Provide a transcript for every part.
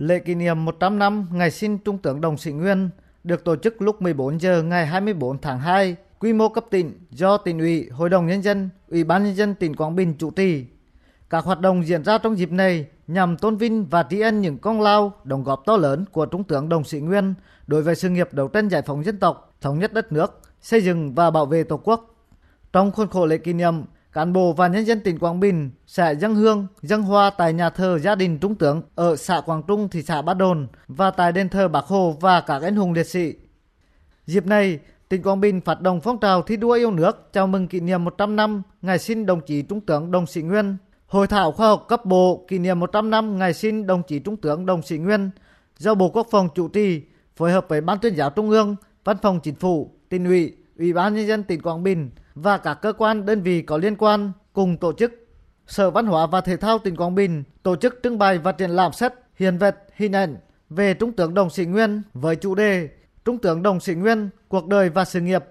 Lễ kỷ niệm 100 năm ngày sinh Trung tướng Đồng Sĩ Nguyên được tổ chức lúc 14 giờ ngày 24 tháng 2, quy mô cấp tỉnh do tỉnh ủy, Hội đồng Nhân dân, Ủy ban Nhân dân tỉnh Quảng Bình chủ trì. Các hoạt động diễn ra trong dịp này nhằm tôn vinh và tri ân những công lao, đóng góp to lớn của Trung tướng Đồng Sĩ Nguyên đối với sự nghiệp đấu tranh giải phóng dân tộc, thống nhất đất nước, xây dựng và bảo vệ Tổ quốc. Trong khuôn khổ lễ kỷ niệm, cán bộ và nhân dân tỉnh Quảng Bình sẽ dâng hương, dâng hoa tại nhà thờ gia đình Trung tướng ở xã Quảng Trung, thị xã Bát Đồn và tại đền thờ Bác Hồ và các anh hùng liệt sĩ. Dịp này, tỉnh Quảng Bình phát động phong trào thi đua yêu nước chào mừng kỷ niệm 100 năm ngày sinh đồng chí Trung tướng Đồng Sĩ Nguyên. Hội thảo khoa học cấp bộ kỷ niệm 100 năm ngày sinh đồng chí Trung tướng Đồng Sĩ Nguyên do Bộ Quốc phòng chủ trì phối hợp với Ban tuyên giáo Trung ương, Văn phòng Chính phủ, tỉnh ủy, Ủy ban nhân dân tỉnh Quảng Bình và các cơ quan đơn vị có liên quan cùng tổ chức. Sở Văn hóa và Thể thao tỉnh Quảng Bình tổ chức trưng bày và triển lãm sách hiện vật, hình ảnh về Trung tướng Đồng Sĩ Nguyên với chủ đề Trung tướng Đồng Sĩ Nguyên, cuộc đời và sự nghiệp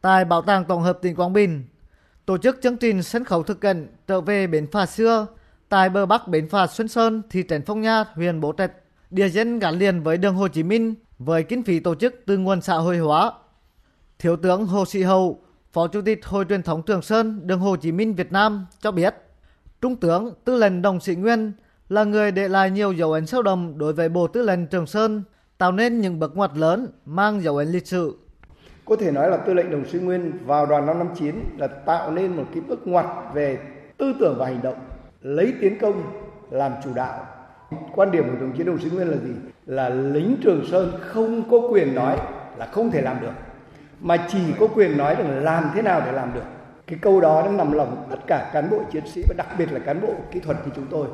tại Bảo tàng Tổng hợp tỉnh Quảng Bình. Tổ chức chương trình sân khấu thực cảnh trở về bến phà xưa tại bờ bắc bến phà Xuân Sơn, thị trấn Phong Nha, huyện Bố Trạch. Địa danh gắn liền với đường Hồ Chí Minh với kinh phí tổ chức từ nguồn xã hội hóa. Thiếu tướng Hồ Sĩ Hậu, Phó Chủ tịch Hội truyền thống Trường Sơn, đường Hồ Chí Minh Việt Nam cho biết, Trung tướng Tư lệnh Đồng Sĩ Nguyên là người để lại nhiều dấu ấn sâu đậm đối với Bộ Tư lệnh Trường Sơn, tạo nên những bậc ngoặt lớn mang dấu ấn lịch sử. Có thể nói là Tư lệnh Đồng Sĩ Nguyên vào đoàn năm 59 là tạo nên một cái bước ngoặt về tư tưởng và hành động, lấy tiến công làm chủ đạo. Quan điểm của đồng chí Đồng Sĩ Nguyên là gì? Là lính Trường Sơn không có quyền nói là không thể làm được mà chỉ có quyền nói rằng làm thế nào để làm được. Cái câu đó nó nằm lòng tất cả cán bộ chiến sĩ và đặc biệt là cán bộ kỹ thuật như chúng tôi.